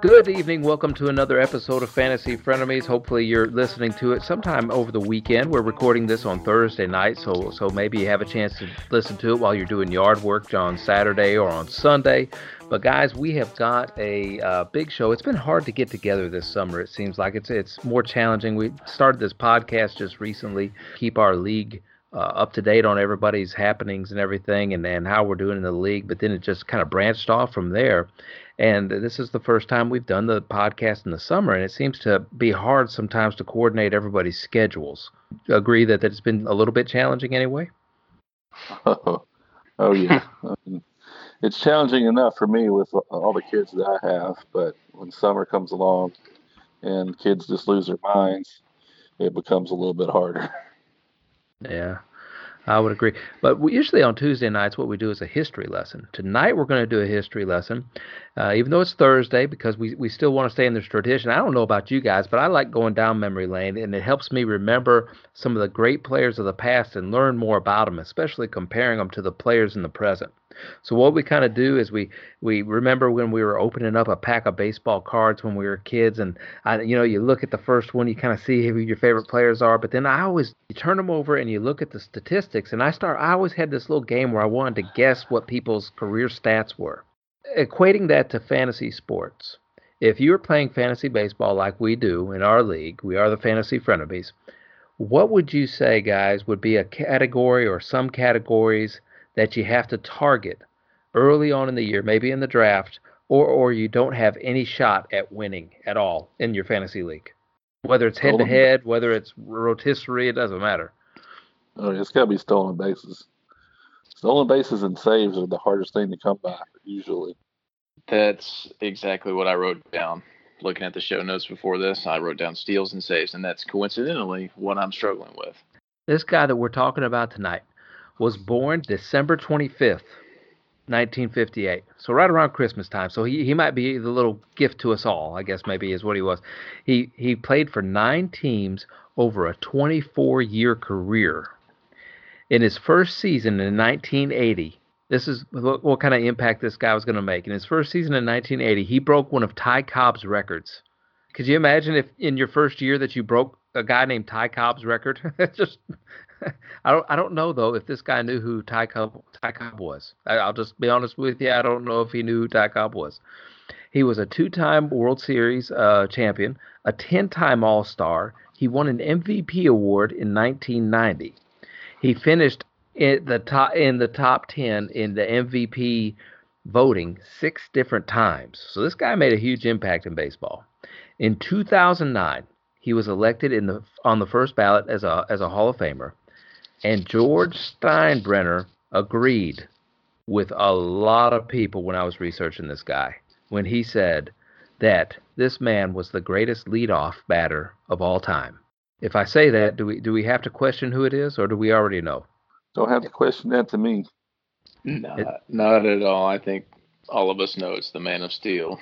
Good evening. Welcome to another episode of Fantasy Frienemies. Hopefully, you're listening to it sometime over the weekend. We're recording this on Thursday night, so so maybe you have a chance to listen to it while you're doing yard work on Saturday or on Sunday. But guys, we have got a uh, big show. It's been hard to get together this summer. It seems like it's it's more challenging. We started this podcast just recently. Keep our league uh, up to date on everybody's happenings and everything and, and how we're doing in the league. But then it just kind of branched off from there. And this is the first time we've done the podcast in the summer, and it seems to be hard sometimes to coordinate everybody's schedules. Agree that it's been a little bit challenging anyway? Oh, oh yeah. it's challenging enough for me with all the kids that I have, but when summer comes along and kids just lose their minds, it becomes a little bit harder. Yeah. I would agree. But we, usually on Tuesday nights, what we do is a history lesson. Tonight, we're going to do a history lesson, uh, even though it's Thursday, because we, we still want to stay in this tradition. I don't know about you guys, but I like going down memory lane, and it helps me remember some of the great players of the past and learn more about them, especially comparing them to the players in the present. So what we kind of do is we we remember when we were opening up a pack of baseball cards when we were kids, and I, you know you look at the first one, you kind of see who your favorite players are, but then I always you turn them over and you look at the statistics, and I start I always had this little game where I wanted to guess what people's career stats were, equating that to fantasy sports. If you were playing fantasy baseball like we do in our league, we are the fantasy frenemies. What would you say, guys, would be a category or some categories that you have to target early on in the year, maybe in the draft, or or you don't have any shot at winning at all in your fantasy league. Whether it's head to head, whether it's rotisserie, it doesn't matter. Oh, it's got to be stolen bases. Stolen bases and saves are the hardest thing to come by usually. That's exactly what I wrote down. Looking at the show notes before this, I wrote down steals and saves, and that's coincidentally what I'm struggling with. This guy that we're talking about tonight, was born December 25th, 1958. So right around Christmas time. So he, he might be the little gift to us all, I guess maybe is what he was. He he played for 9 teams over a 24 year career. In his first season in 1980, this is what, what kind of impact this guy was going to make. In his first season in 1980, he broke one of Ty Cobb's records. Could you imagine if in your first year that you broke a guy named Ty Cobb's record? just I don't I don't know though if this guy knew who Ty Cobb, Ty Cobb was. I, will just be honest with you. I don't know if he knew who Ty Cobb was. He was a two-time World Series uh, champion, a 10-time All-Star. He won an MVP award in 1990. He finished in the top in the top 10 in the MVP voting six different times. So this guy made a huge impact in baseball. In 2009, he was elected in the on the first ballot as a as a Hall of Famer. And George Steinbrenner agreed with a lot of people when I was researching this guy when he said that this man was the greatest leadoff batter of all time. If I say that, do we do we have to question who it is, or do we already know? Don't have to question that to me. No, it, not at all. I think all of us know it's the Man of Steel.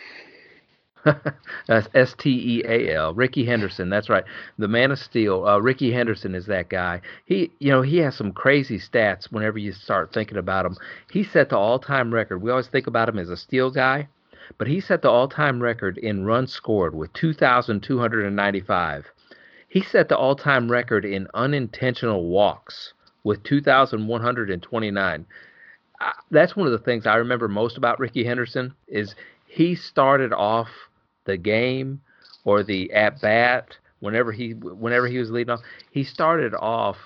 that's S T E A L. Rickey Henderson. That's right. The Man of Steel. Uh, Rickey Henderson is that guy. He, you know, he has some crazy stats. Whenever you start thinking about him, he set the all-time record. We always think about him as a steal guy, but he set the all-time record in runs scored with 2,295. He set the all-time record in unintentional walks with 2,129. Uh, that's one of the things I remember most about Rickey Henderson is he started off the game or the at bat whenever he whenever he was leading off, he started off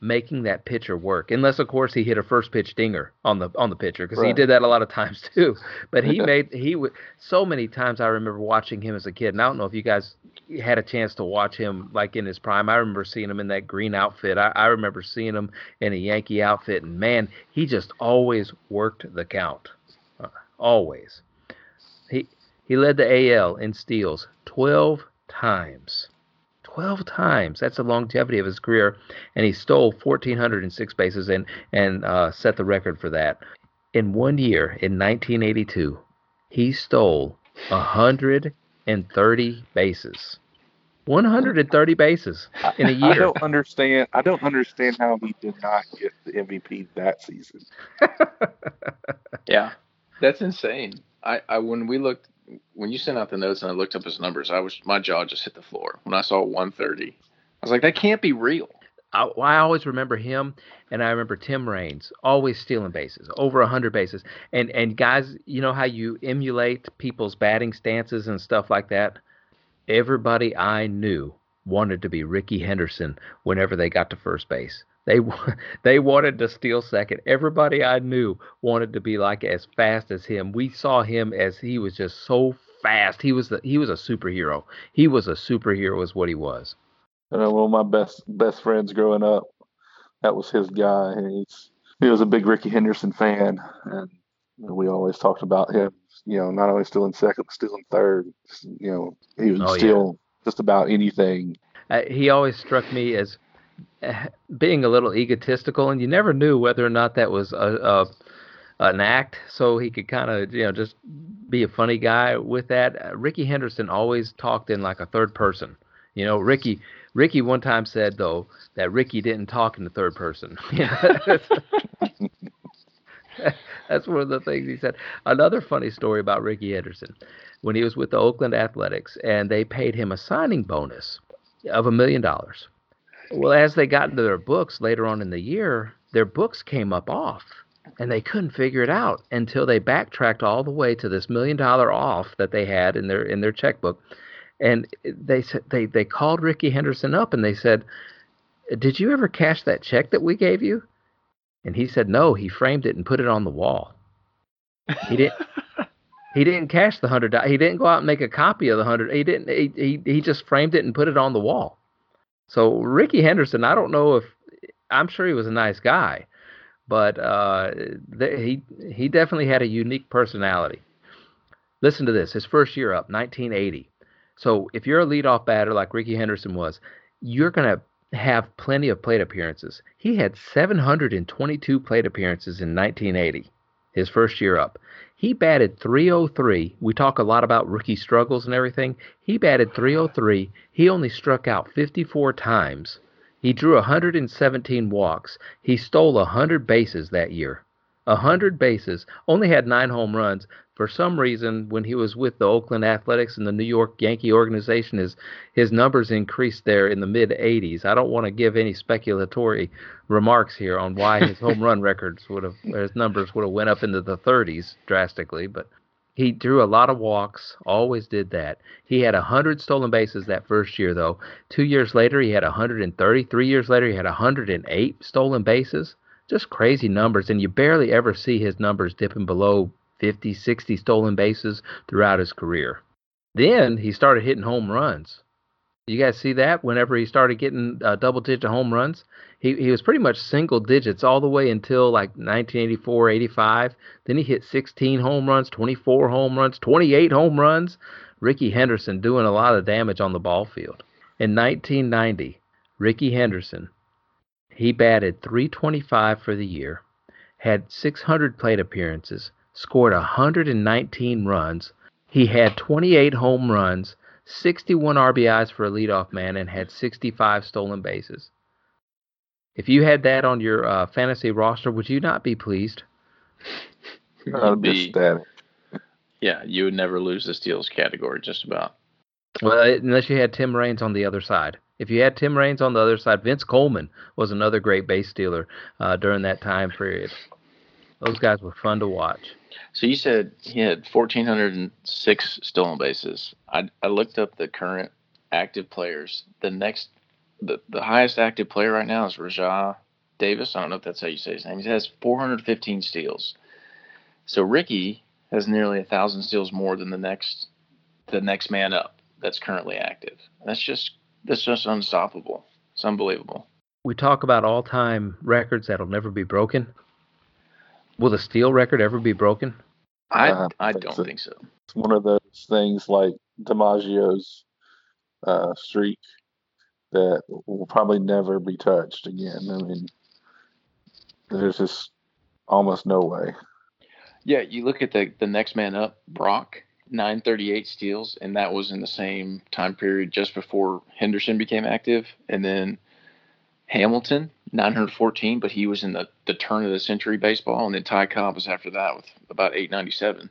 making that pitcher work. Unless of course he hit a first pitch dinger on the on the pitcher because right. he did that a lot of times too. But he made he would so many times I remember watching him as a kid. And I don't know if you guys had a chance to watch him like in his prime. I remember seeing him in that green outfit. I, I remember seeing him in a Yankee outfit, and man, he just always worked the count. Uh, always. He he led the AL in steals 12 times. 12 times. That's the longevity of his career. And he stole 1,406 bases and, and uh, set the record for that. In one year, in 1982, he stole 130 bases. 130 bases in a year. I don't understand. I don't understand how he did not get the MVP that season. yeah, that's insane. I, I when we looked when you sent out the notes and I looked up his numbers, I was my jaw just hit the floor when I saw 130. I was like, that can't be real. I, I always remember him, and I remember Tim Raines always stealing bases, over hundred bases. And and guys, you know how you emulate people's batting stances and stuff like that. Everybody I knew wanted to be Rickey Henderson whenever they got to first base. They they wanted to steal second. Everybody I knew wanted to be like as fast as him. We saw him as he was just so fast. He was the, he was a superhero. He was a superhero, is what he was. And one of my best best friends growing up, that was his guy. He's he was a big Rickey Henderson fan, and we always talked about him. You know, not only stealing second, but stealing third. You know, he would oh, steal yeah. just about anything. Uh, he always struck me as uh, being a little egotistical, and you never knew whether or not that was a, a an act, so he could kind of you know just be a funny guy with that. Uh, Rickey Henderson always talked in like a third person. You know, Rickey. Rickey one time said though that Rickey didn't talk in the third person. That's one of the things he said. Another funny story about Rickey Henderson, when he was with the Oakland Athletics, and they paid him a signing bonus of a million dollars. Well, as they got into their books later on in the year, their books came up off, and they couldn't figure it out until they backtracked all the way to this million dollar off that they had in their in their checkbook and they said they they called Rickey Henderson up and they said, "Did you ever cash that check that we gave you?" And he said, "No, he framed it and put it on the wall. He didn't." he didn't cash the hundred. He didn't go out and make a copy of the hundred. He didn't. He, he he just framed it and put it on the wall. So Rickey Henderson, I don't know if I'm sure he was a nice guy, but uh, th- he he definitely had a unique personality. Listen to this. His first year up, 1980. So if you're a leadoff batter like Rickey Henderson was, you're to have plenty of plate appearances. He had 722 plate appearances in 1980, his first year up. He batted 303. We talk a lot about rookie struggles and everything. He batted 303. He only struck out 54 times. He drew 117 walks. He stole 100 bases that year. 100 bases, only had 9 home runs, for some reason, when he was with the Oakland Athletics and the New York Yankee organization, his his numbers increased there in the mid 80s. I don't want to give any speculatory remarks here on why his home run records would have, his numbers would have went up into the 30s drastically, but he drew a lot of walks, always did that. He had 100 stolen bases that first year, though. Two years later, he had 130. Three years later, he had 108 stolen bases. Just crazy numbers, and you barely ever see his numbers dipping below 50, 60 stolen bases throughout his career. Then he started hitting home runs. You guys see that? Whenever he started getting uh, double digit home runs, he, he was pretty much single digits all the way until like 1984, 85. Then he hit 16 home runs, 24 home runs, 28 home runs. Rickey Henderson doing a lot of damage on the ball field. In 1990, Rickey Henderson, he batted 325 for the year, had 600 plate appearances, scored 119 runs. He had 28 home runs, 61 RBIs for a leadoff man, and had 65 stolen bases. If you had that on your uh, fantasy roster, would you not be pleased? I'd be ecstatic. Yeah, you would never lose the steals category, just about. Well, unless you had Tim Raines on the other side. If you had Tim Raines on the other side, Vince Coleman was another great base stealer uh, during that time period. Those guys were fun to watch. So you said he had 1,406 stolen bases. I, I looked up the current active players. The next, the, the highest active player right now is Rajai Davis. I don't know if that's how you say his name. He has 415 steals. So Rickey has nearly a thousand steals more than the next, the next man up that's currently active. That's just that's just unstoppable. It's unbelievable. We talk about all-time records that'll never be broken. Will the steal record ever be broken? I uh, I don't think so. It's one of those things like DiMaggio's uh, streak that will probably never be touched again. I mean, there's just almost no way. Yeah, you look at the the next man up, Brock, 938 steals, and that was in the same time period just before Henderson became active, and then Hamilton, 914, but he was in the, the turn of the century baseball, and then Ty Cobb was after that with about 897.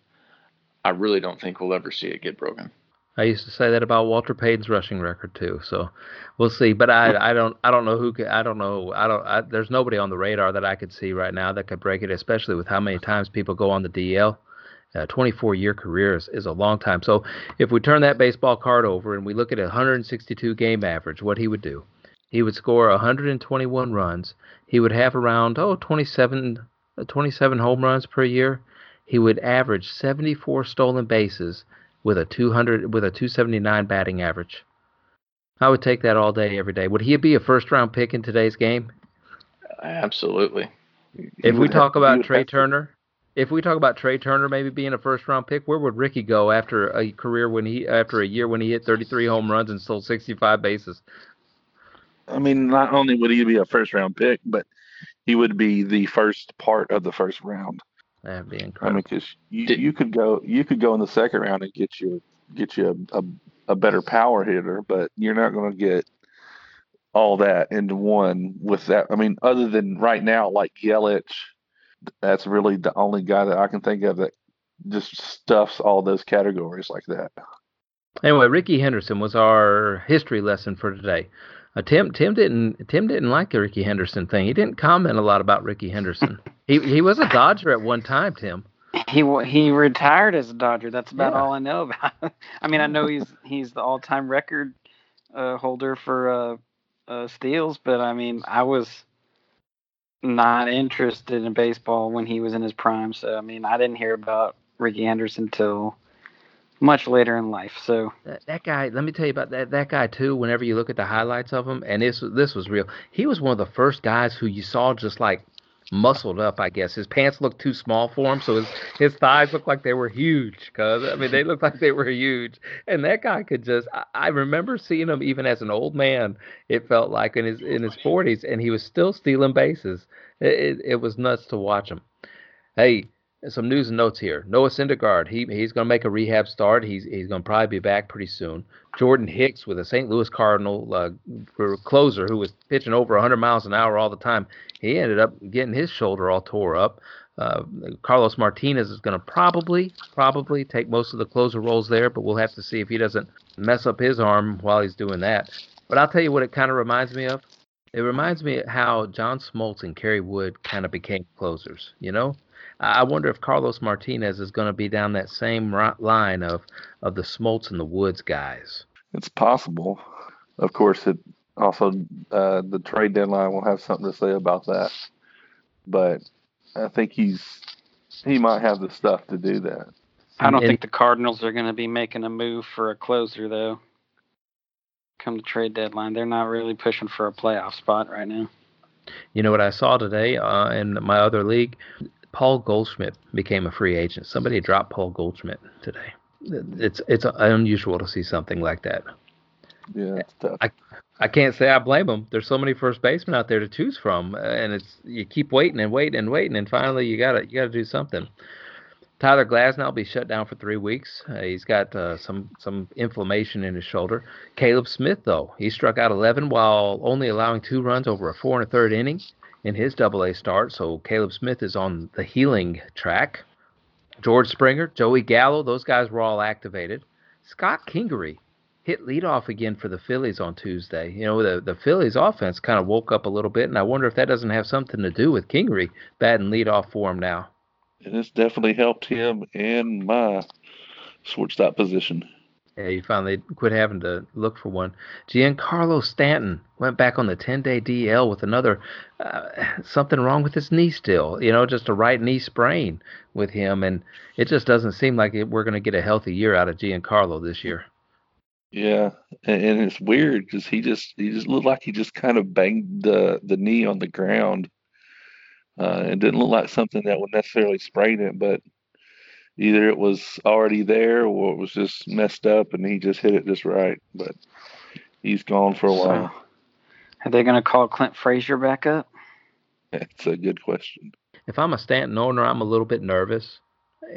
I really don't think we'll ever see it get broken. I used to say that about Walter Payton's rushing record too. So we'll see. But I, I don't, I don't know who. I don't know. I don't. I, there's nobody on the radar that I could see right now that could break it, especially with how many times people go on the DL. A 24 year career is, is a long time. So if we turn that baseball card over and we look at a 162 game average, what he would do, he would score 121 runs. He would have around oh 27, uh, 27 home runs per year. He would average 74 stolen bases with a 200 with a 279 batting average. I would take that all day, every day. Would he be a first round pick in today's game? Absolutely. If we talk about Trea Turner, if we talk about Trea Turner maybe being a first round pick, where would Rickey go after a career when he after a year when he hit 33 home runs and stole 65 bases? I mean, not only would he be a first round pick, but he would be the first part of the first round. That'd be I incredible. mean, because you, you could go you could go in the second round and get you get you a, a, a better power hitter, but you're not going to get all that into one with that. I mean, other than right now, like Yelich, that's really the only guy that I can think of that just stuffs all those categories like that. Anyway, Rickey Henderson was our history lesson for today. Uh, Tim Tim didn't Tim didn't like the Rickey Henderson thing. He didn't comment a lot about Rickey Henderson. he he was a Dodger at one time, Tim. He he retired as a Dodger. That's about Yeah. all I know about. I mean, I know he's he's the all-time record uh, holder for uh, uh, steals, but I mean, I was not interested in baseball when he was in his prime. So I mean, I didn't hear about Rickey Anderson till much later in life. So That, that guy, let me tell you about that that guy too. Whenever you look at the highlights of him, and this this was real. He was one of the first guys who you saw just like muscled up. I guess his pants looked too small for him, so his his thighs looked like they were huge. Cause I mean they looked like they were huge, and that guy could just. I, I remember seeing him even as an old man. It felt like in his in his forties, and he was still stealing bases. It, it, it was nuts to watch him. Hey, some news and notes here. Noah Syndergaard, he he's going to make a rehab start. He's he's going to probably be back pretty soon. Jordan Hicks with a St. Louis Cardinal uh, closer who was pitching over 100 miles an hour all the time. He ended up getting his shoulder all tore up. Uh, Carlos Martinez is going to probably probably take most of the closer roles there, but we'll have to see if he doesn't mess up his arm while he's doing that. But I'll tell you what it kind of reminds me of. It reminds me of how John Smoltz and Kerry Wood kind of became closers. You know, I I wonder if Carlos Martinez is going to be down that same line of of the Smoltz and the Woods guys. It's possible. Of course, it also uh, the trade deadline will have something to say about that. But I think he's he might have the stuff to do that. I don't And- think the Cardinals are going to be making a move for a closer though. Come the trade deadline, they're not really pushing for a playoff spot right now. You know what I saw today uh, in my other league? Paul Goldschmidt became a free agent. Somebody dropped Paul Goldschmidt today. It's it's unusual to see something like that. Yeah, it's tough. I can't say I blame them. There's so many first basemen out there to choose from, uh, and it's you keep waiting and waiting and waiting, and finally you gotta you gotta do something. Tyler Glasnow will be shut down for three weeks. Uh, he's got uh, some some inflammation in his shoulder. Caleb Smith though he struck out 11 while only allowing two runs over a four and a third inning in his Double A start. So Caleb Smith is on the healing track. George Springer, Joey Gallo, those guys were all activated. Scott Kingery hit leadoff again for the Phillies on Tuesday. You know, the, the Phillies offense kind of woke up a little bit, and I wonder if that doesn't have something to do with Kingery batting leadoff for him now. And it's definitely helped him in my shortstop position. Yeah, you finally quit having to look for one. Giancarlo Stanton went back on the 10 day DL with another uh, something wrong with his knee still. You know, just a right knee sprain with him, and it just doesn't seem like it, we're going to get a healthy year out of Giancarlo this year. Yeah, and, and it's weird because he just he just looked like he just kind of banged the the knee on the ground. Uh, it didn't look like something that would necessarily sprain it, but either it was already there or it was just messed up and he just hit it just right. But he's gone for a So, while. are they going to call Clint Frazier back up? That's a good question. if I'm a Stanton owner, I'm a little bit nervous.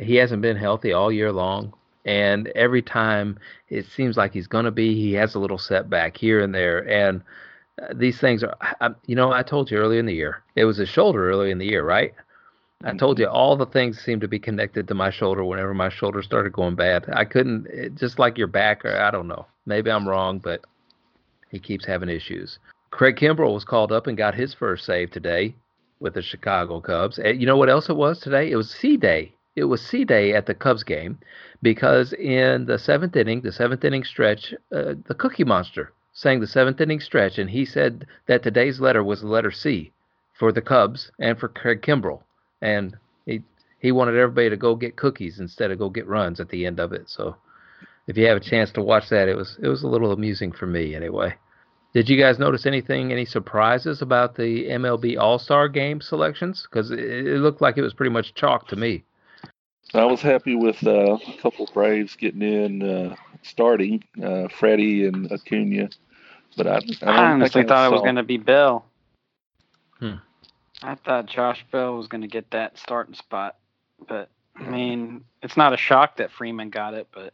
He hasn't been healthy all year long, and every time it seems like he's going to be, he has a little setback here and there. And uh, these things are, I, you know, I told you earlier in the year, it was his shoulder earlier in the year, right? I told you all the things seemed to be connected to my shoulder whenever my shoulder started going bad. I couldn't, it, just like your back, or I don't know. Maybe I'm wrong, but he keeps having issues. Craig Kimbrel was called up and got his first save today with the Chicago Cubs. And you know what else it was today? It was C Day. It was C Day at the Cubs game because in the seventh inning, the seventh inning stretch, uh, the Cookie Monster sang the seventh inning stretch, and he said that today's letter was the letter C for the Cubs and for Craig Kimbrel, and he he wanted everybody to go get cookies instead of go get runs at the end of it. So if you have a chance to watch that, it was it was a little amusing for me anyway. Did you guys notice anything, any surprises about the MLB All Star Game selections? Because it, it, looked like it was pretty much chalk to me. I was happy with uh, a couple Braves getting in, uh, starting uh, Freddie and Acuna, but I, I, I honestly I thought saw... it was going to be Bell. Hmm. I thought Josh Bell was going to get that starting spot, but I mean, it's not a shock that Freeman got it, but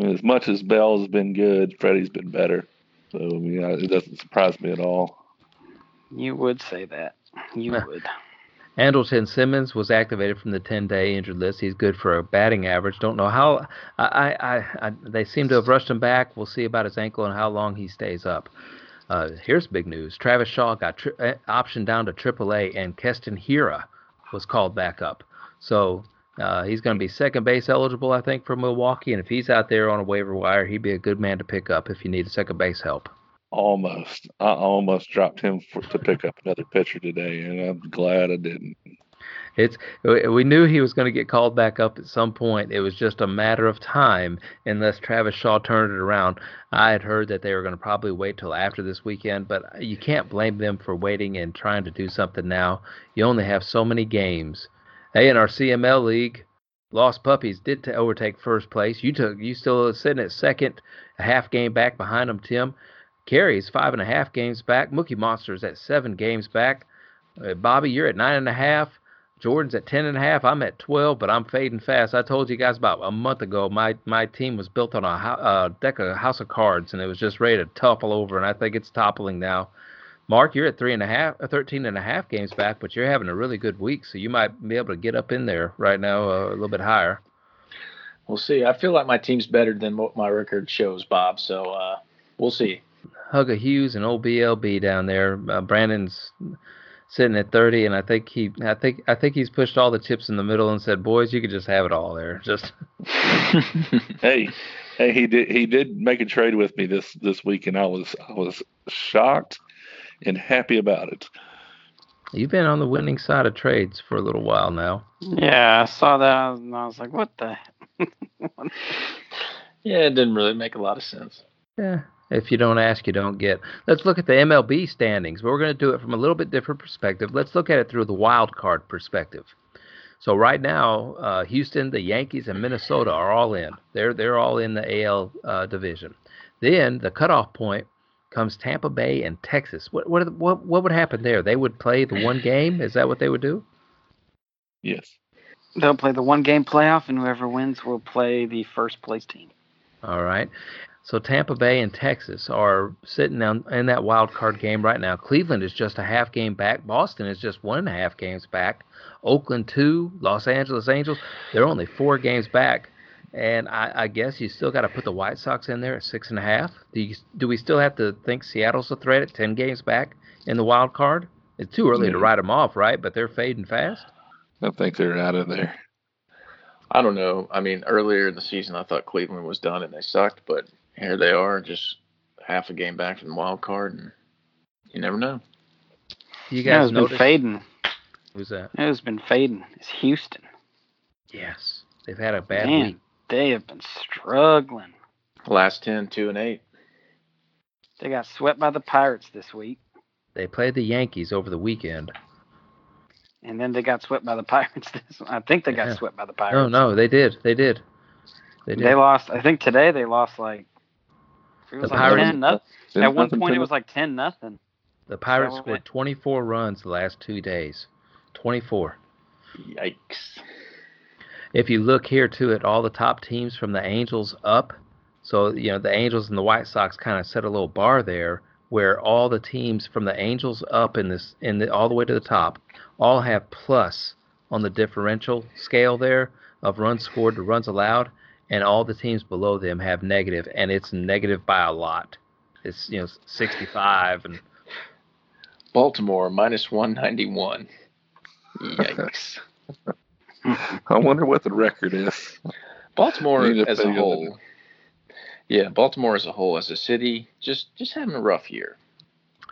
as much as Bell's been good, Freddie's been better. So I mean, it doesn't surprise me at all. You would say that. You would. Andrelton Simmons was activated from the 10-day injured list. He's good for a batting average. Don't know how. I, I, I, they seem to have rushed him back. We'll see about his ankle and how long he stays up. Uh, here's big news: Travis Shaw got tri- uh, optioned down to AAA, and Keston Hiura was called back up. So uh, he's going to be second base eligible, I think, for Milwaukee. And if he's out there on a waiver wire, he'd be a good man to pick up if you need a second base help. Almost. I almost dropped him for, to pick up another pitcher today, and I'm glad I didn't. It's we knew he was going to get called back up at some point. It was just a matter of time unless Travis Shaw turned it around. I had heard that they were going to probably wait till after this weekend, but you can't blame them for waiting and trying to do something now. You only have so many games Hey, in our CML league, Lost Puppies did to overtake first place. You took you still sitting at second, a half game back behind them. Tim Carey's five and a half games back. Mookie Monsters at seven games back. Uh, Bobby, you're at nine and a half. Jordan's at ten and a half. I'm at twelve, but I'm fading fast. I told you guys about a month ago. My my team was built on a, a deck of House of Cards, and it was just ready to topple over. And I think it's toppling now. Mark, you're at three and a half, uh, 13 and a half games back, but you're having a really good week, so you might be able to get up in there right now uh, a little bit higher. We'll see. I feel like my team's better than what my record shows, Bob. So uh, we'll see. Hugga Hughes and old BLB down there. Uh, Brandon's sitting at 30, and I think he, I think, I think he's pushed all the chips in the middle and said, "Boys, you could just have it all there." Just. hey, hey, he did, he did make a trade with me this this week, and I was, I was shocked and happy about it. You've been on the winning side of trades for a little while now. Yeah, I saw that and I was like, what the? yeah, it didn't really make a lot of sense. Yeah, if you don't ask, you don't get. Let's look at the MLB standings. But we're going to do it from a little bit different perspective. Let's look at it through the wild card perspective. So right now, uh, Houston, the Yankees, and Minnesota are all in. They're they're all in the AL uh, division. Then the cutoff point comes Tampa Bay and Texas. What what what what would happen there? They would play the one game. Is that what they would do? Yes. They'll play the one game playoff, and whoever wins will play the first place team. All right. So Tampa Bay and Texas are sitting down in that wild card game right now. Cleveland is just a half game back. Boston is just one and a half games back. Oakland two. Los Angeles Angels they're only four games back. And I, I guess you still got to put the White Sox in there at six and a half. Do you, do we still have to think Seattle's a threat at ten games back in the wild card? It's too early to hmm. write them off, right? But they're fading fast. I think they're out of there. I don't know. I mean, earlier in the season, I thought Cleveland was done and they sucked, but here they are, just half a game back from the wild card, and you never know. You guys yeah, been fading. Who's that? Yeah, It has been fading. It's Houston. Yes, they've had a bad Man. week they have been struggling. Last 10, 2 and 8. They got swept by the Pirates this week. They played the Yankees over the weekend. And then they got swept by the Pirates. I think they got yeah. swept by the oh, Pirates. No, no, they did. They did. They did. They lost. I think today they lost like. It was the like Pirates, 10 nothing. At one point, it was like 10 nothing. The Pirates scored eh. 24 runs the last two days. 24. Yikes if you look here too at all the top teams from the Angels up, so you know the Angels and the White Sox kind of set a little bar there where all the teams from the Angels up in this in the all the way to the top all have plus on the differential scale there of runs scored to runs allowed, and all the teams below them have negative, and it's negative by a lot. It's you know 65 and Baltimore minus 191. Yikes. I wonder what the record is. Baltimore as a figure that whole. Yeah, Baltimore as a whole, as a city, just just having a rough year.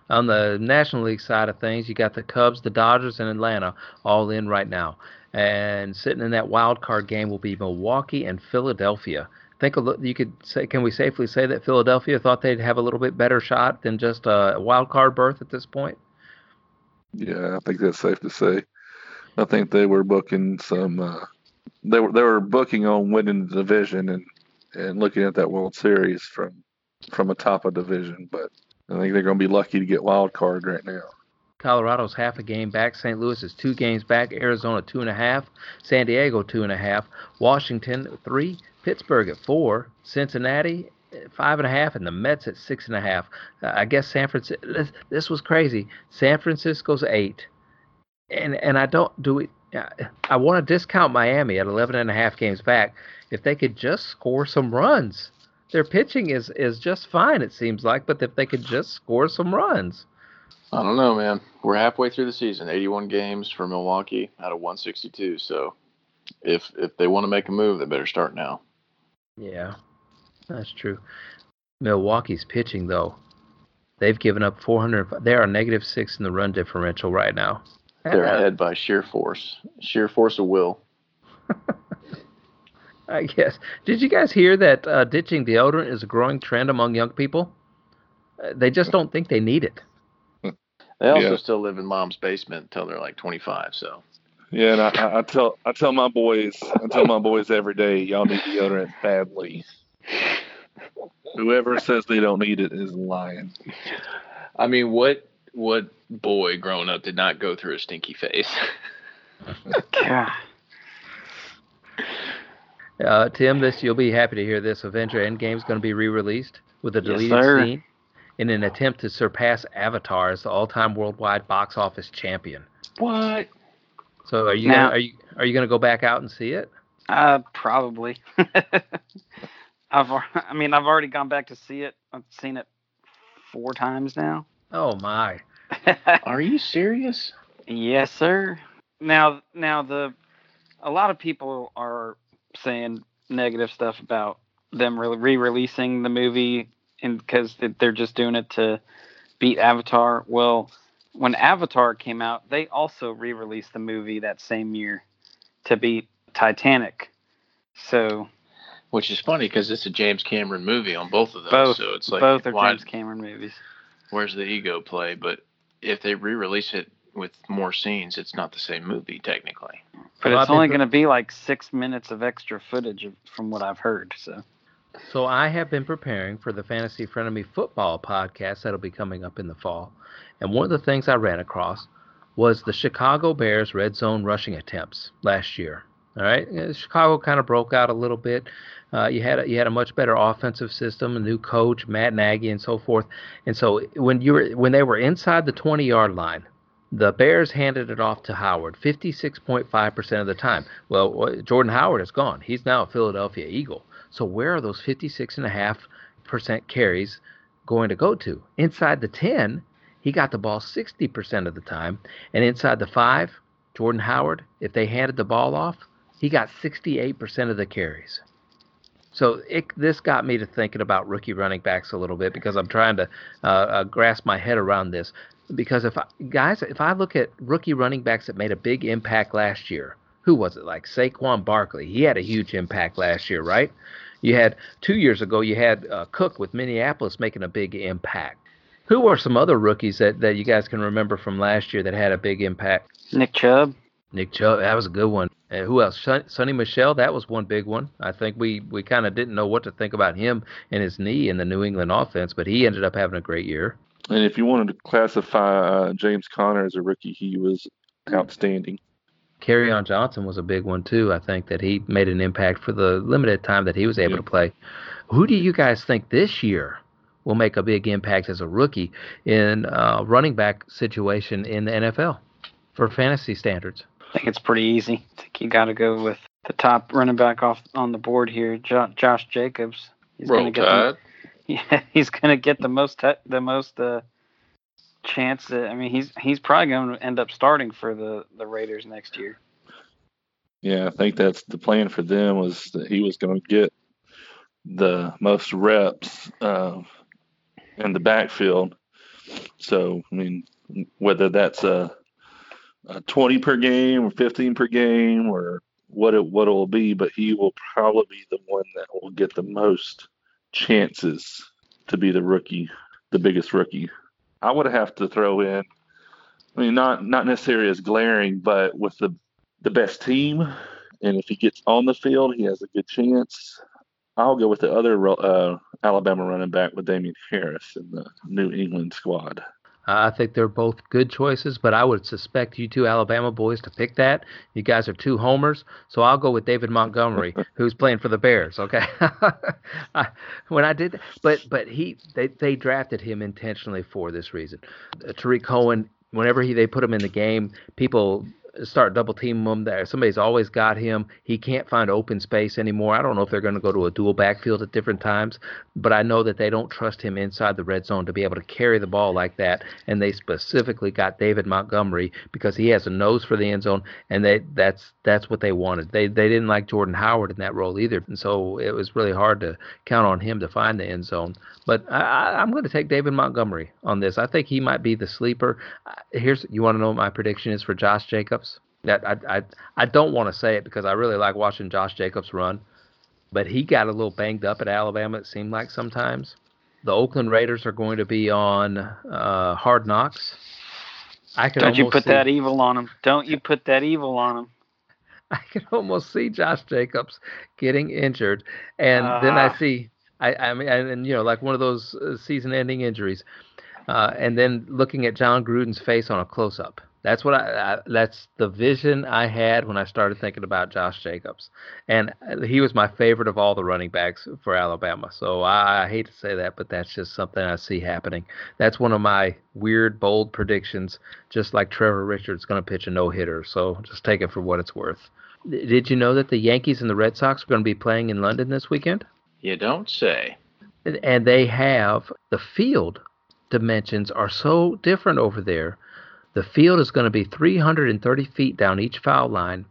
on the National League side of things, you got the Cubs, the Dodgers, and Atlanta all in right now. And sitting in that wild card game will be Milwaukee and Philadelphia. Think a li- you could say, can we safely say that Philadelphia thought they'd have a little bit better shot than just a wild card berth at this point? Yeah, I think that's safe to say. I think they were booking some. Uh, they were they were booking on winning the division and and looking at that World Series from from a division, but I think they're going to be lucky to get wild card right now. Colorado's half a game back. St. Louis is two games back. Arizona two and a half. San Diego two and a half. Washington three. Pittsburgh at four. Cincinnati five and a half, and the Mets at six and a half. Uh, I guess San Francisco. This, this was crazy. San Francisco's eight, and and I don't do it. I want to discount Miami at 11 and a half games back. If they could just score some runs, their pitching is is just fine. It seems like, but if they could just score some runs. I don't know, man. We're halfway through the season. 81 games for Milwaukee out of 162. So if if they want to make a move, they better start now. Yeah, that's true. Milwaukee's pitching though. They've given up 400. They are negative six in the run differential right now. They're ahead by sheer force, sheer force of will. I guess. Did you guys hear that uh, ditching deodorant is a growing trend among young people? Uh, they just don't think they need it. They also Yeah. still live in mom's basement until they're like 25. So Yeah, and I, I, I tell I tell my boys I tell my boys every day, y'all need deodorant badly. Whoever says they don't need it is lying. I mean, what what boy growing up did not go through a stinky face? God. Uh, Tim, this you'll be happy to hear this. Avenger Endgame is going to be re-released with a deleted sir. scene in an attempt to surpass Avatar as the all-time worldwide box office champion. what? So are you Now- gonna, are you are you going to go back out and see it? Uh, probably. I've, I mean, I've already gone back to see it. I've seen it four times now. Oh my! Are you serious? yes, sir. Now, now the a lot of people are saying negative stuff about them re- re-releasing the movie, and because they're just doing it to beat Avatar. Well, when Avatar came out, they also re-released the movie that same year to beat Titanic. So Which is funny because it's a James Cameron movie on both of those. Both- so it's like, both are why, James Cameron movies. where's the ego play? But if they re-release it with more scenes, it's not the same movie technically. But it's only going to be like six minutes of extra footage from what I've heard. So So I have been preparing for the Fantasy Frenemy football podcast that'll be coming up in the fall, and one of the things I ran across was the Chicago Bears red zone rushing attempts last year. All right, Chicago kind of broke out a little bit. Uh, you had a, you had a much better offensive system, a new coach, Matt Nagy, and so forth. And so when you were when they were inside the 20 yard line, the Bears handed it off to Howard 56.5% of the time. Well, Jordan Howard is gone. He's now a Philadelphia Eagle. So where are those 56.5% carries going to go to? Inside the 10, he got the ball 60% of the time. And inside the 5, Jordan Howard, if they handed the ball off, he got 68% of the carries. So it, this got me to thinking about rookie running backs a little bit because I'm trying to uh, uh, grasp my head around this. Because if I, guys, if I look at rookie running backs that made a big impact last year, who was it? Like Saquon Barkley, he had a huge impact last year, right? You had two years ago, you had uh, Cook with Minneapolis making a big impact. Who are some other rookies that, that you guys can remember from last year that had a big impact? Nick Chubb, Nick Chubb, that was a good one. Uh, who else? Son, Sony Michel, that was one big one. I think we, we kind of didn't know what to think about him and his knee in the New England offense, but he ended up having a great year. And if you wanted to classify uh, James Conner as a rookie, he was outstanding. On Johnson was a big one too. I think that he made an impact for the limited time that he was able Yeah. to play. Who do you guys think this year will make a big impact as a rookie in uh, running back situation in the NFL for fantasy standards? I think it's pretty easy. I think you got to go with the top running back off on the board here, jo- Josh Jacobs. He's Roll gonna get Tide. the, yeah, he's gonna get the most te- the most uh, chance. That, I mean, he's he's probably going to end up starting for the the Raiders next year. Yeah, I think that's the plan for them was that he was going to get the most reps uh, in the backfield. So, I mean, whether that's a, a 20 per game or 15 per game or what it what it will be, but he will probably be the one that will get the most chances to be the rookie, the biggest rookie. I would have to throw in. I mean, not not necessarily as glaring, but with the the best team, and if he gets on the field, he has a good chance. I'll go with the other uh, Alabama running back with Damien Harris in the New England squad. I think they're both good choices, but I would suspect you two Alabama boys to pick that. You guys are two homers, so I'll go with David Montgomery, who's playing for the Bears. Okay, I, when I did, but but he they they drafted him intentionally for this reason. Uh, Tarik Cohen, whenever he they put him in the game, people start double teaming him there. Somebody's always got him. He can't find open space anymore. I don't know if they're going to go to a dual backfield at different times, but I know that they don't trust him inside the red zone to be able to carry the ball like that. And they specifically got David Montgomery because he has a nose for the end zone, and they that's that's what they wanted. They they didn't like Jordan Howard in that role either, and so it was really hard to count on him to find the end zone. But I, I'm going to take David Montgomery on this. I think he might be the sleeper. Here's you want to know what my prediction is for Josh Jacobs. That I I I don't want to say it because I really like watching Josh Jacobs run, but he got a little banged up at Alabama. It seemed like sometimes. The Oakland Raiders are going to be on uh, Hard Knocks. I can Don't you put see, that evil on him? Don't you put that evil on him? I can almost see Josh Jacobs getting injured, and then I Ah. see, I, I mean, and, and, you know, like one of those uh, season-ending injuries, uh, and then looking at Jon Gruden's face on a close-up. That's what I, I. That's the vision I had when I started thinking about Josh Jacobs, and uh, he was my favorite of all the running backs for Alabama. So I, I hate to say that, but that's just something I see happening. That's one of my weird, bold predictions. Just like Trevor Richards going to pitch a no-hitter, so just take it for what it's worth. Did you know that the Yankees and the Red Sox are going to be playing in London this weekend? You don't say. And- And they have the field dimensions are so different over there. The field is going to be 330 feet down each foul line.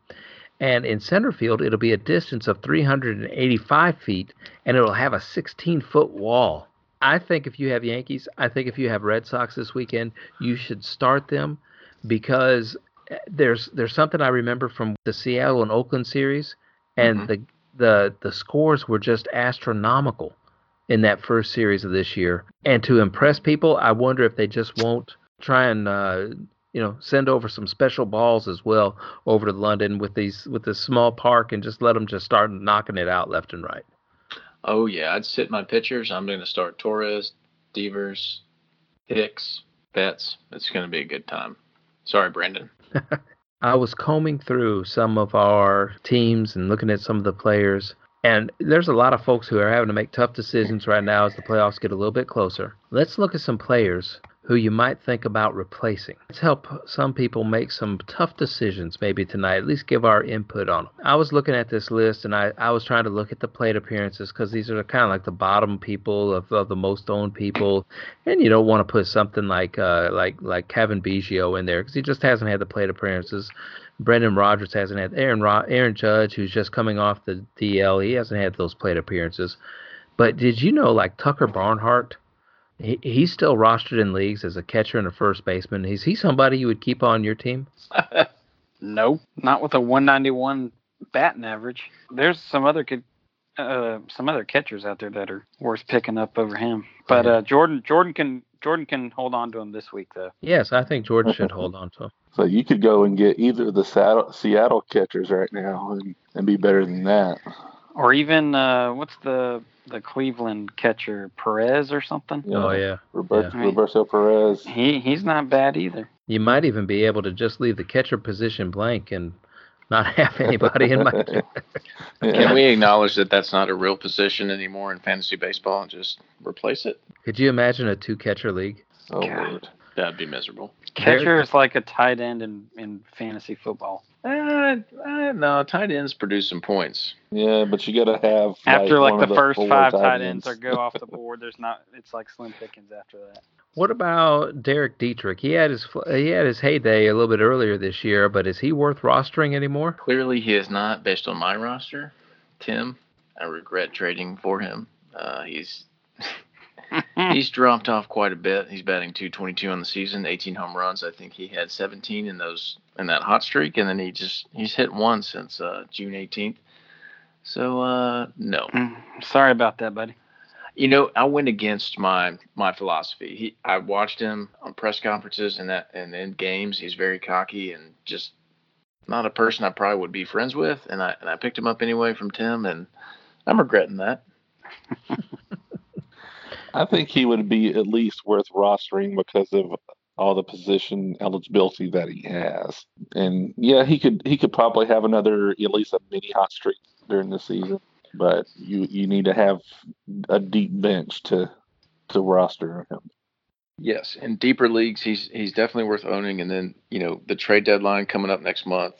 And in center field, it'll be a distance of 385 feet, and it'll have a 16 foot wall. I think if you have Yankees, I think if you have Red Sox this weekend, you should start them because eh, there's there's something I remember from the Seattle and Oakland series, and Mhm. the the the scores were just astronomical in that first series of this year. And to impress people, I wonder if they just won't try and uh, you know send over some special balls as well over to London with these with this small park and just let them just start knocking it out left and right. Oh yeah, I'd sit my pitchers. I'm going to start Torres, Devers, Hicks, Betts. It's going to be a good time. Sorry, Brandon. I was combing through some of our teams and looking at some of the players. And there's a lot of folks who are having to make tough decisions right now as the playoffs get a little bit closer. Let's look at some players who you might think about replacing. Let's help some people make some tough decisions maybe tonight, at least give our input on them. I was looking at this list and I, I was trying to look at the plate appearances because these are kind of like the bottom people of, of the most owned people. And you don't want to put something like uh, like like Cavan Biggio in there because he just hasn't had the plate appearances. Brendan Rodgers hasn't had Aaron Ro- Aaron Judge, who's just coming off the DL, he hasn't had those plate appearances. But did you know, like Tucker Barnhart, he, he's still rostered in leagues as a catcher and a first baseman. Is he somebody you would keep on your team? Nope, not with a 191 batting average. There's some other kid, uh, some other catchers out there that are worth picking up over him. But Yeah. uh, Jordan, Jordan can Jordan can hold on to him this week though. Yes, I think Jordan should hold on to him. So you could go and get either of the Seattle, Seattle catchers right now and, and be better than that. Or even uh, what's the the Cleveland catcher Perez or something? You Oh know, yeah. Roberto, Yeah. Roberto Perez. He he's not bad either. You might even be able to just leave the catcher position blank and not have anybody in my. Yeah. Can we acknowledge that that's not a real position anymore in fantasy baseball and just replace it? Could you imagine a two catcher league? Oh, God. Lord. That'd be miserable. Catcher is like a tight end in, in fantasy football. Uh, uh, no, tight ends produce some points. Yeah, but you got to have After like, one the of first five tight tight ends are go off the board, there's not. It's like slim pickings after that. What about Derek Dietrich? He had his he had his heyday a little bit earlier this year, but is he worth rostering anymore? Clearly, he is not based on my roster. Tim, I regret trading for him. Uh, he's he's dropped off quite a bit. He's batting 222 on the season, 18 home runs. I think he had 17 in those in that hot streak, and then he just he's hit one since uh, June 18th. So uh, no. Mm, Sorry about that, buddy. You know, I went against my my philosophy. He, I watched him on press conferences and that and in games. He's very cocky and just not a person I probably would be friends with. And I and I picked him up anyway from Tim, and I'm regretting that. I think he would be at least worth rostering because of all the position eligibility that he has. And yeah, he could he could probably have another at least a mini hot streak during the season. But you you need to have a deep bench to to roster him. Yes, in deeper leagues, he's he's definitely worth owning. And then you know the trade deadline coming up next month.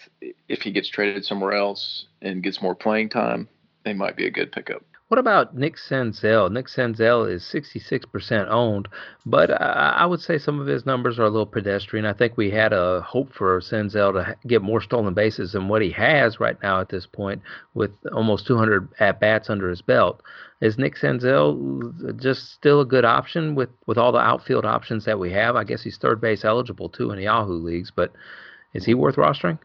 If he gets traded somewhere else and gets more playing time, they might be a good pickup. What about Nick Senzel? Nick Senzel is 66% owned, but I, would say some of his numbers are a little pedestrian. I think we had a hope for Senzel to get more stolen bases than what he has right now at this point, with almost 200 at bats under his belt. Is Nick Senzel just still a good option with, with all the outfield options that we have? I guess he's third base eligible too in the Yahoo leagues, but is he worth rostering?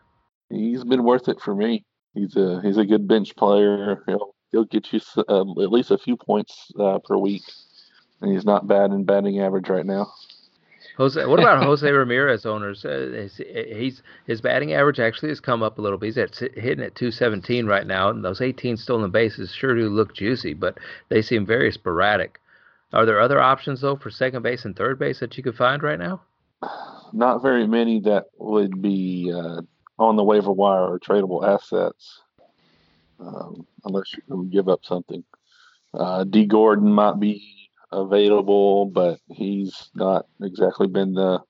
He's been worth it for me. He's a he's a good bench player. He'll he'll get you uh, at least a few points uh, per week, and he's not bad in batting average right now. Jose, what about Jose Ramirez owners? Uh, is- he's his batting average actually has come up a little bit. He's at hitting at 217 right now, and those 18 stolen bases sure do look juicy, but they seem very sporadic. Are there other options though for second base and third base that you could find right now? Not very many that would be uh, on the waiver wire or tradable assets, um, unless you can give up something. Uh, Dee Gordon might be available, but he's not exactly been the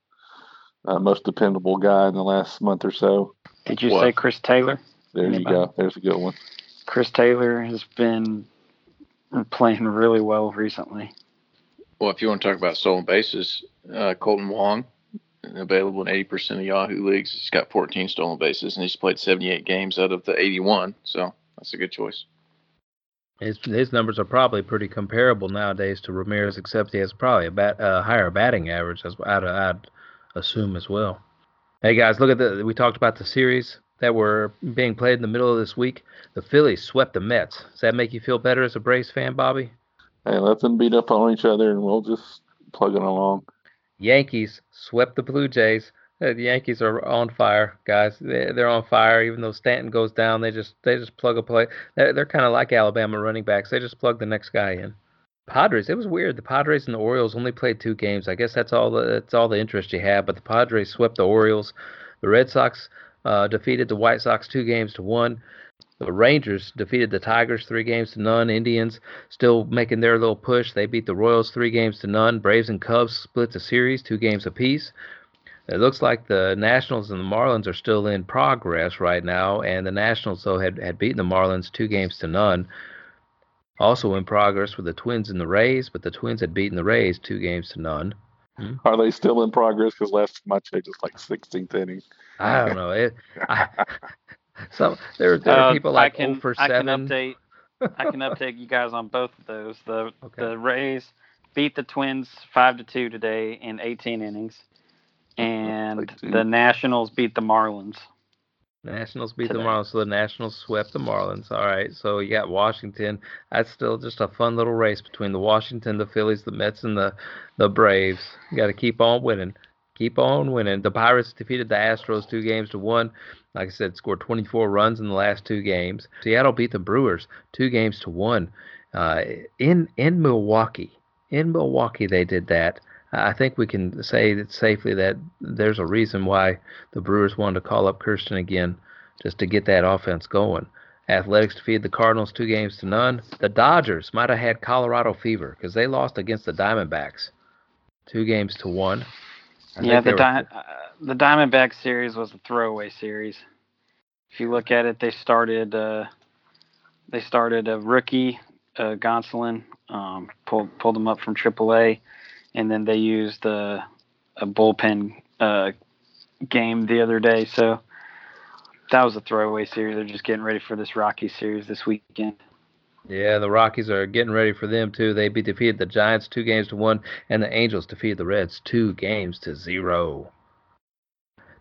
uh, most dependable guy in the last month or so. Did you What? say Chris Taylor? There you go. There's a good one. Chris Taylor has been playing really well recently. Well, if you want to talk about stolen bases, uh, Kolten Wong, available in 80% of Yahoo leagues. He's got 14 stolen bases, and he's played 78 games out of the 81. So that's a good choice. His his numbers are probably pretty comparable nowadays to Ramirez, except he has probably a bat, uh, higher batting average. As I'd, I'd assume as well. Hey guys, look at the. We talked about the series that were being played in the middle of this week. The Phillies swept the Mets. Does that make you feel better as a Braves fan, Bobby? Hey, let them beat up on each other, and we'll just plug it along. Yankees swept the Blue Jays. The Yankees are on fire, guys. They- They're on fire. Even though Stanton goes down, they just they just plug a play. They're, they're kind of like Alabama running backs. They just plug the next guy in. Padres. It was weird. The Padres and the Orioles only played two games. I guess that's all the that's all the interest you have. But the Padres swept the Orioles. The Red Sox uh, defeated the White Sox two games to one. The Rangers defeated the Tigers three games to none. Indians still making their little push. They beat the Royals three games to none. Braves and Cubs split the series two games apiece. It looks like the Nationals and the Marlins are still in progress right now, and the Nationals though had, had beaten the Marlins two games to none. Also in progress were the Twins and the Rays, but the Twins had beaten the Rays two games to none. Are they still in progress? Because last time I checked, it's like 16th inning. I don't know. It, I, some there there are Uh, people like I can, 0 for I can update. I can update you guys on both of those. The Okay. the Rays beat the Twins five to two today in 18 innings, and the Nationals beat the Marlins. Nationals beat today. the Marlins, so the Nationals swept the Marlins. All right, so you got Washington. That's still just a fun little race between the Washington, the Phillies, the Mets, and the the Braves. You got to keep on winning, keep on winning. The Pirates defeated the Astros two games to one. Like I said, scored 24 runs in the last two games. Seattle beat the Brewers two games to one uh, in in Milwaukee. In Milwaukee, they did that. I think we can say that safely that there's a reason why the Brewers wanted to call up Keston again, just to get that offense going. Athletics defeated the Cardinals two games to none. The Dodgers might have had Colorado fever because they lost against the Diamondbacks, two games to one. I yeah, the were- Di- uh, the Diamondback series was a throwaway series. If you look at it, they started uh, they started a rookie, uh, Gonsolin, um, pulled pulled him up from AAA, and then they used uh, a bullpen uh, game the other day. So that was a throwaway series. They're just getting ready for this Rocky series this weekend. Yeah, the Rockies are getting ready for them too. They be defeated the Giants two games to one, and the Angels defeated the Reds two games to zero.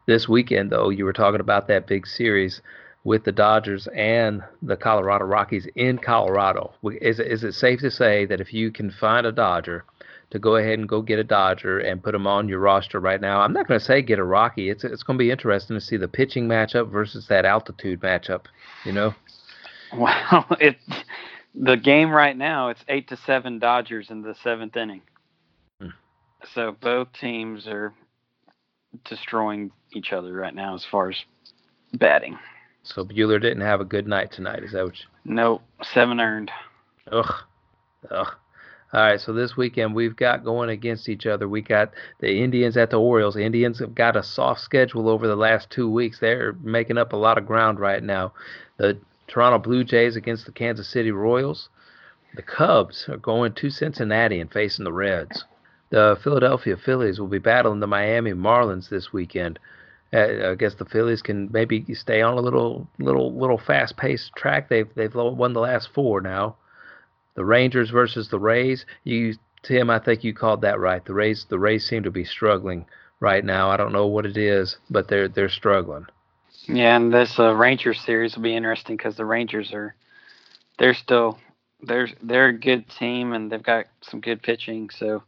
This weekend, though, you were talking about that big series with the Dodgers and the Colorado Rockies in Colorado. Is is it safe to say that if you can find a Dodger, to go ahead and go get a Dodger and put them on your roster right now? I'm not going to say get a Rocky. It's it's going to be interesting to see the pitching matchup versus that altitude matchup. You know. Well, it's the game right now. It's eight to seven Dodgers in the seventh inning. Hmm. So both teams are destroying each other right now as far as batting. So Buehler didn't have a good night tonight. Is that what? You, Nope, seven earned. Ugh. Ugh. All right, so this weekend we've got going against each other. We got the Indians at the Orioles. The Indians have got a soft schedule over the last two weeks. They're making up a lot of ground right now. The Toronto Blue Jays against the Kansas City Royals. The Cubs are going to Cincinnati and facing the Reds. The Philadelphia Phillies will be battling the Miami Marlins this weekend. Uh, I guess the Phillies can maybe stay on a little, little, little fast-paced track. They've they've won the last four now. The Rangers versus the Rays. You, Tim, I think you called that right. The Rays, the Rays seem to be struggling right now. I don't know what it is, but they're they're struggling. Yeah, and this uh, Rangers series will be interesting because the Rangers are they're still they're they're a good team and they've got some good pitching. So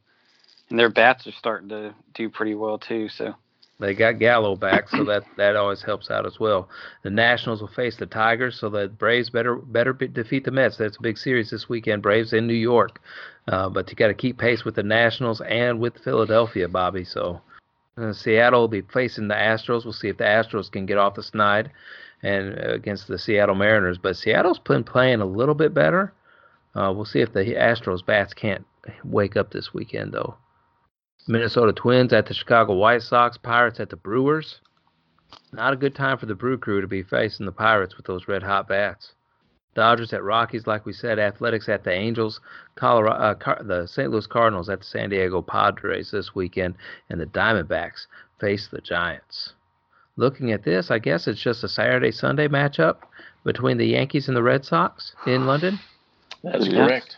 and their bats are starting to do pretty well too. So They got Gallo back, so that that always helps out as well. The Nationals will face the Tigers, so the Braves better better be, defeat the Mets. That's a big series this weekend. Braves in New York, uh, but you got to keep pace with the Nationals and with Philadelphia, Bobby. So uh, Seattle will be facing the Astros. We'll see if the Astros can get off the snide and uh, against the Seattle Mariners. But Seattle's been playing a little bit better. Uh, we'll see if the Astros bats can't wake up this weekend though. Minnesota Twins at the Chicago White Sox, Pirates at the Brewers. Not a good time for the Brew Crew to be facing the Pirates with those red hot bats. Dodgers at Rockies, like we said. Athletics at the Angels. Colorado, uh, Car- the St. Louis Cardinals at the San Diego Padres this weekend, and the Diamondbacks face the Giants. Looking at this, I guess it's just a Saturday Sunday matchup between the Yankees and the Red Sox in London. That's correct.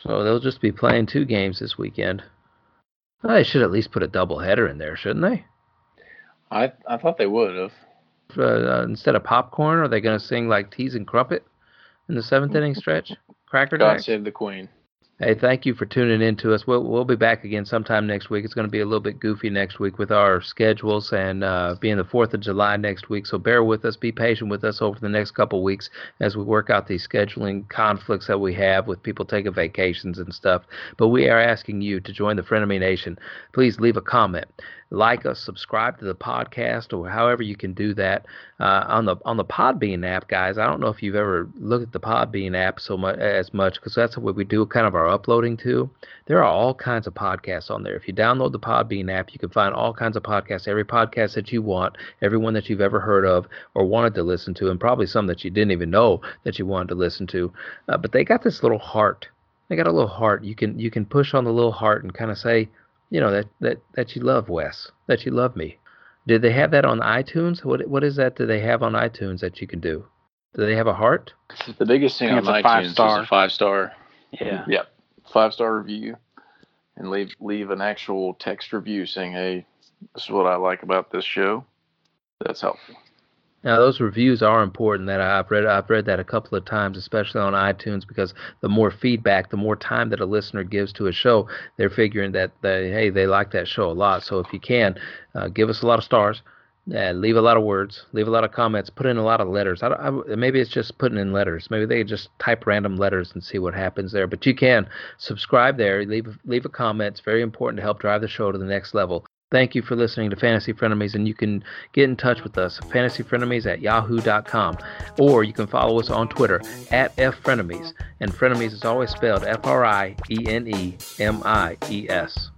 So they'll just be playing two games this weekend. They should at least put a double header in there, shouldn't they? I I thought they would have. Uh, instead of popcorn, are they going to sing like Teas and Crumpet in the seventh inning stretch? Cracker God Jack? save the Queen. Hey, thank you for tuning in to us. We'll we'll be back again sometime next week. It's going to be a little bit goofy next week with our schedules and uh, being the Fourth of July next week. So bear with us. Be patient with us over the next couple weeks as we work out these scheduling conflicts that we have with people taking vacations and stuff. But we are asking you to join the Frienemy Nation. Please leave a comment, like us, subscribe to the podcast, or however you can do that uh, on the on the Podbean app, guys. I don't know if you've ever looked at the Podbean app so much as much because that's what we do kind of our uploading to. There are all kinds of podcasts on there. If you download the Podbean app, you can find all kinds of podcasts, every podcast that you want, every one that you've ever heard of or wanted to listen to, and probably some that you didn't even know that you wanted to listen to. Uh, but they got this little heart. They got a little heart. You can you can push on the little heart and kind of say, you know, that that that you love Wes, that you love me. Did they have that on iTunes? What what is that? Do they have on iTunes that you can do? Do they have a heart? The biggest thing on it's a iTunes five-star. is a five star. yeah, Yep, five star review, and leave leave an actual text review saying, "Hey, this is what I like about this show." That's helpful. Now those reviews are important. That I've read. I've read that a couple of times, especially on iTunes, because the more feedback, the more time that a listener gives to a show, they're figuring that they, hey, they like that show a lot. So if you can, uh, give us a lot of stars, uh, leave a lot of words, leave a lot of comments, put in a lot of letters. I, I, maybe it's just putting in letters. Maybe they just type random letters and see what happens there. But you can subscribe there, leave leave a comment. It's very important to help drive the show to the next level. Thank you for listening to Fantasy Frienemies, and you can get in touch with us, fantasyfrienemies at yahoo.com, or you can follow us on Twitter at ffrienemies. And frienemies is always spelled F R I E N E M I E S.